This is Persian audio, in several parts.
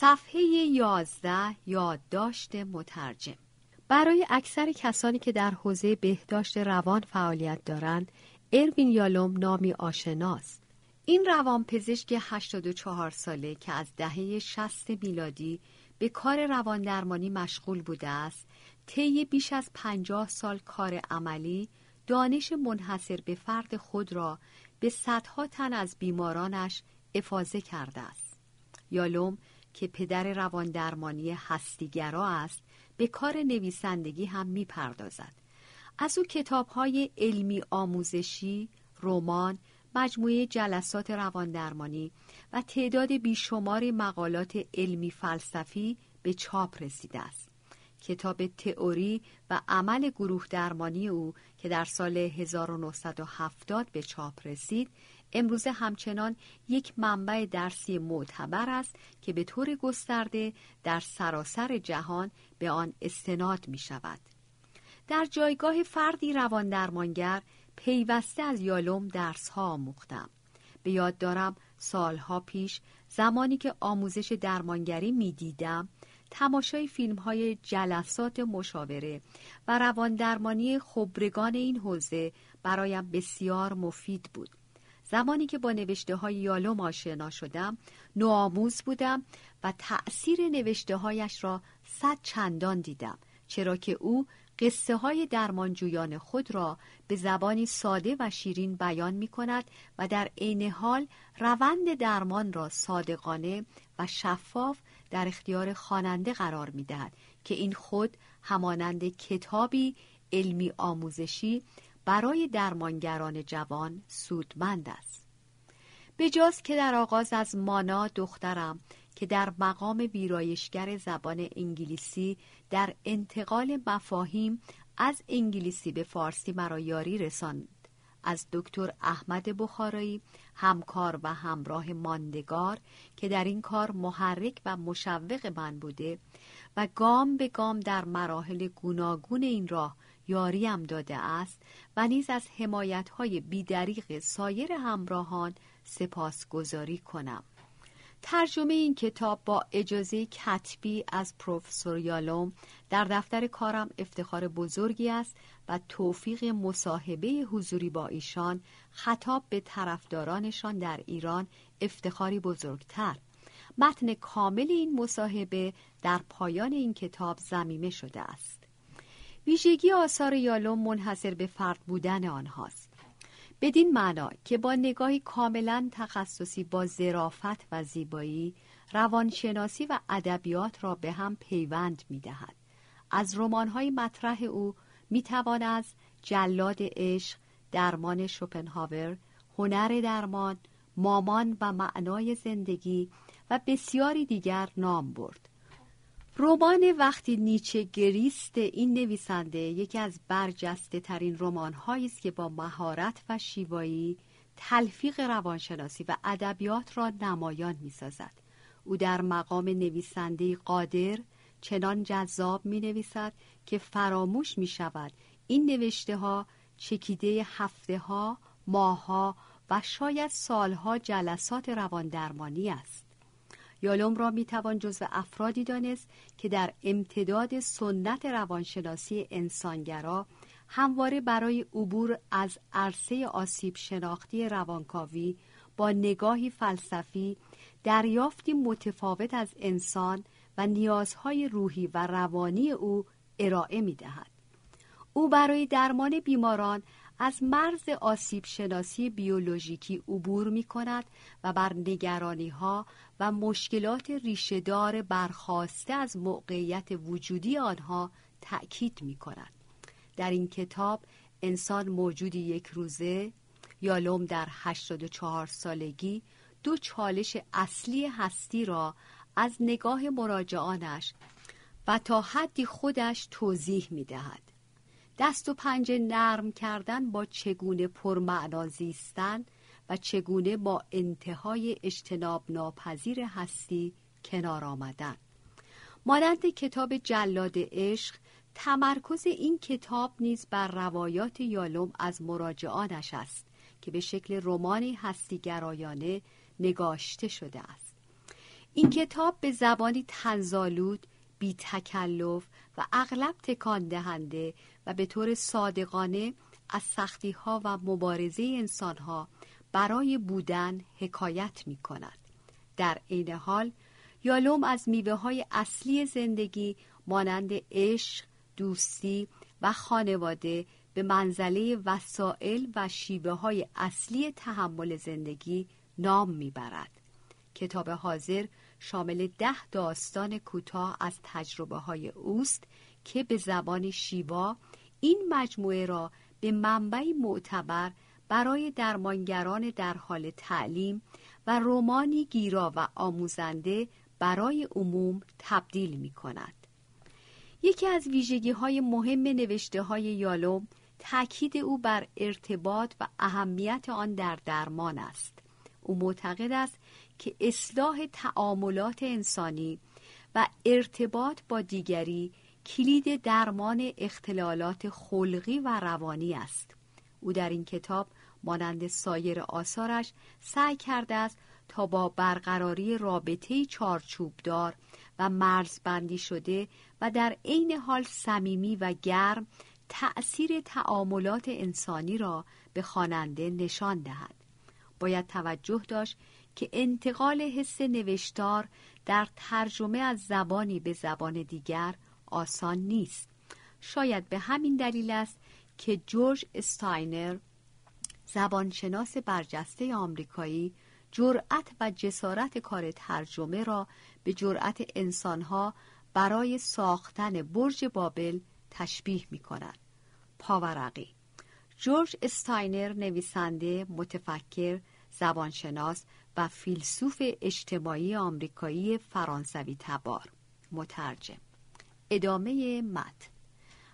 صفحه یازده یادداشت مترجم. برای اکثر کسانی که در حوزه بهداشت روان فعالیت دارند اروین یالوم نامی آشناست. این روانپزشک 84 ساله که از دهه 60 میلادی به کار روان درمانی مشغول بوده است طی بیش از 50 سال کار عملی دانش منحصر به فرد خود را به صدها تن از بیمارانش افاظه کرده است. یالوم که پدر روان درمانی هستیگرا است به کار نویسندگی هم می پردازد. از او کتاب های علمی آموزشی، رمان، مجموعه جلسات رواندرمانی و تعداد بیشمار مقالات علمی فلسفی به چاپ رسیده است. کتاب تئوری و عمل گروه درمانی او که در سال 1970 به چاپ رسید امروزه همچنان یک منبع درسی معتبر است که به طور گسترده در سراسر جهان به آن استناد می شود. در جایگاه فردی روان درمانگر پیوسته از یالوم درس ها آموختم. به یاد دارم سالها پیش زمانی که آموزش درمانگری می دیدم تماشای فیلم های جلسات مشاوره و روان درمانی خبرگان این حوزه برایم بسیار مفید بود. زمانی که با نوشته های یالوم آشنا شدم نوآموز بودم و تأثیر نوشته هایش را صد چندان دیدم چرا که او قصه های درمانجویان خود را به زبانی ساده و شیرین بیان می کند و در عین حال روند درمان را صادقانه و شفاف در اختیار خواننده قرار می دهد که این خود همانند کتابی علمی آموزشی برای درمانگران جوان سودمند است. بجاست که در آغاز از مانا دخترم که در مقام ویرایشگر زبان انگلیسی در انتقال مفاهیم از انگلیسی به فارسی مرا یاری رساند. از دکتر احمد بخارایی همکار و همراه ماندگار که در این کار محرک و مشوق من بوده و گام به گام در مراحل گوناگون این راه یاریم داده است و نیز از های بیدریق سایر همراهان سپاسگزاری کنم. ترجمه این کتاب با اجازه کتبی از پروفسور یالوم در دفتر کارم افتخار بزرگی است و توفیق مصاحبه حضوری با ایشان خطاب به طرفدارانشان در ایران افتخاری بزرگتر. متن کامل این مصاحبه در پایان این کتاب زمیمه شده است. ویژگی آثار یالوم منحصر به فرد بودن آنهاست بدین معنا که با نگاهی کاملا تخصصی با ظرافت و زیبایی روانشناسی و ادبیات را به هم پیوند می دهد. از رمان‌های مطرح او می توان از جلاد عشق، درمان شوپنهاور، هنر درمان، مامان و معنای زندگی و بسیاری دیگر نام برد. رمان وقتی نیچه گریست این نویسنده یکی از برجسته ترین رمان است که با مهارت و شیوایی تلفیق روانشناسی و ادبیات را نمایان می سازد. او در مقام نویسنده قادر چنان جذاب می نویسد که فراموش می شود این نوشته ها چکیده هفته ها، ماه ها و شاید سالها جلسات روان درمانی است. یالوم را می‌توان جزو افرادی دانست که در امتداد سنت روانشناسی انسانگرا همواره برای عبور از عرصه آسیب شناختی روانکاوی با نگاهی فلسفی دریافتی متفاوت از انسان و نیازهای روحی و روانی او ارائه می دهد. او برای درمان بیماران از مرز آسیب شناسی بیولوژیکی عبور می کند و بر نگرانی ها و مشکلات ریشهدار برخواسته از موقعیت وجودی آنها تأکید می کند. در این کتاب انسان موجودی یک روزه یالوم در 84 سالگی دو چالش اصلی هستی را از نگاه مراجعانش و تا حدی خودش توضیح می دهد. دست و پنجه نرم کردن با چگونه پرمعنا زیستن و چگونه با انتهای اجتناب ناپذیر هستی کنار آمدن. مانند کتاب جلاد عشق تمرکز این کتاب نیز بر روایات یالوم از مراجعانش است که به شکل رمانی هستیگرایانه نگاشته شده است. این کتاب به زبانی تنزالود بی تکلف و اغلب تکان دهنده و به طور صادقانه از سختی ها و مبارزه انسان ها برای بودن حکایت می کند. در عین حال یالوم از میوه های اصلی زندگی مانند عشق، دوستی و خانواده به منزله وسایل و شیوه های اصلی تحمل زندگی نام می‌برد. کتاب حاضر شامل ده داستان کوتاه از تجربه های اوست که به زبان شیوا این مجموعه را به منبعی معتبر برای درمانگران در حال تعلیم و رومانی گیرا و آموزنده برای عموم تبدیل می کند. یکی از ویژگی های مهم نوشته های یالوم تاکید او بر ارتباط و اهمیت آن در درمان است. او معتقد است که اصلاح تعاملات انسانی و ارتباط با دیگری کلید درمان اختلالات خلقی و روانی است. او در این کتاب مانند سایر آثارش سعی کرده است تا با برقراری رابطه چارچوبدار و مرزبندی شده و در عین حال صمیمی و گرم تأثیر تعاملات انسانی را به خواننده نشان دهد. باید توجه داشت که انتقال حس نوشتار در ترجمه از زبانی به زبان دیگر آسان نیست. شاید به همین دلیل است که جورج استاینر زبانشناس برجسته آمریکایی جرأت و جسارت کار ترجمه را به جرأت انسانها برای ساختن برج بابل تشبیه می کند. پاورقی جورج استاینر نویسنده متفکر زبانشناس و فیلسوف اجتماعی آمریکایی فرانسوی تبار. مترجم. ادامه متن.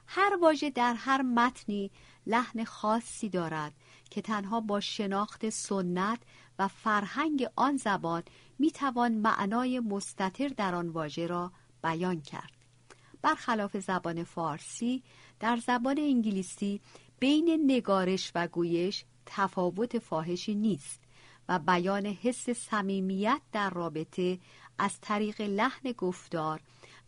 هر واژه در هر متنی لحن خاصی دارد که تنها با شناخت سنت و فرهنگ آن زبان می‌توان معنای مستطر در آن واژه را بیان کرد. برخلاف زبان فارسی در زبان انگلیسی بین نگارش و گویش تفاوت فاحشی نیست. و بیان حس صمیمیت در رابطه از طریق لحن گفتار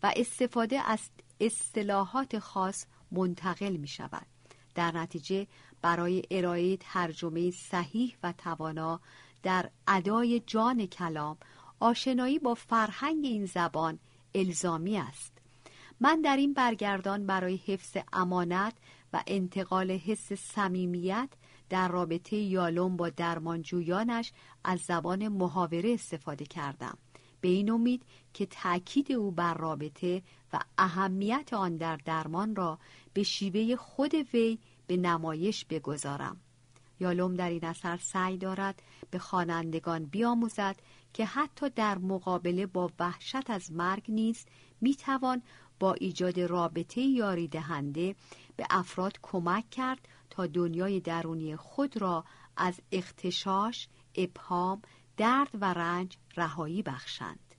و استفاده از اصطلاحات خاص منتقل می شود. در نتیجه برای ارائه ترجمه صحیح و توانا در ادای جان کلام آشنایی با فرهنگ این زبان الزامی است من در این برگردان برای حفظ امانت و انتقال حس صمیمیت در رابطه یالوم با درمانجویانش از زبان محاوره استفاده کردم. به این امید که تأکید او بر رابطه و اهمیت آن در درمان را به شیوه خود وی به نمایش بگذارم. یالوم در این اثر سعی دارد به خوانندگان بیاموزد که حتی در مقابله با وحشت از مرگ نیز می‌توان با ایجاد رابطه یاری دهنده به افراد کمک کرد تا دنیای درونی خود را از اختشاش، ابهام، درد و رنج رهایی بخشند.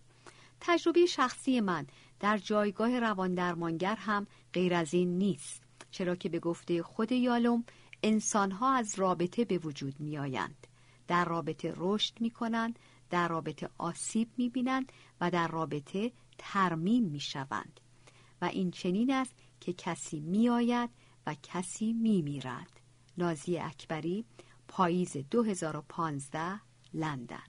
تجربه شخصی من در جایگاه رواندرمانگر هم غیر از این نیست چرا که به گفته خود یالوم انسانها از رابطه به وجود می آیند. در رابطه رشد می کنند، در رابطه آسیب می بینند و در رابطه ترمیم می شوند. و این چنین است که کسی می آید کسی می میرد. نازی اکبری پاییز 2015 لندن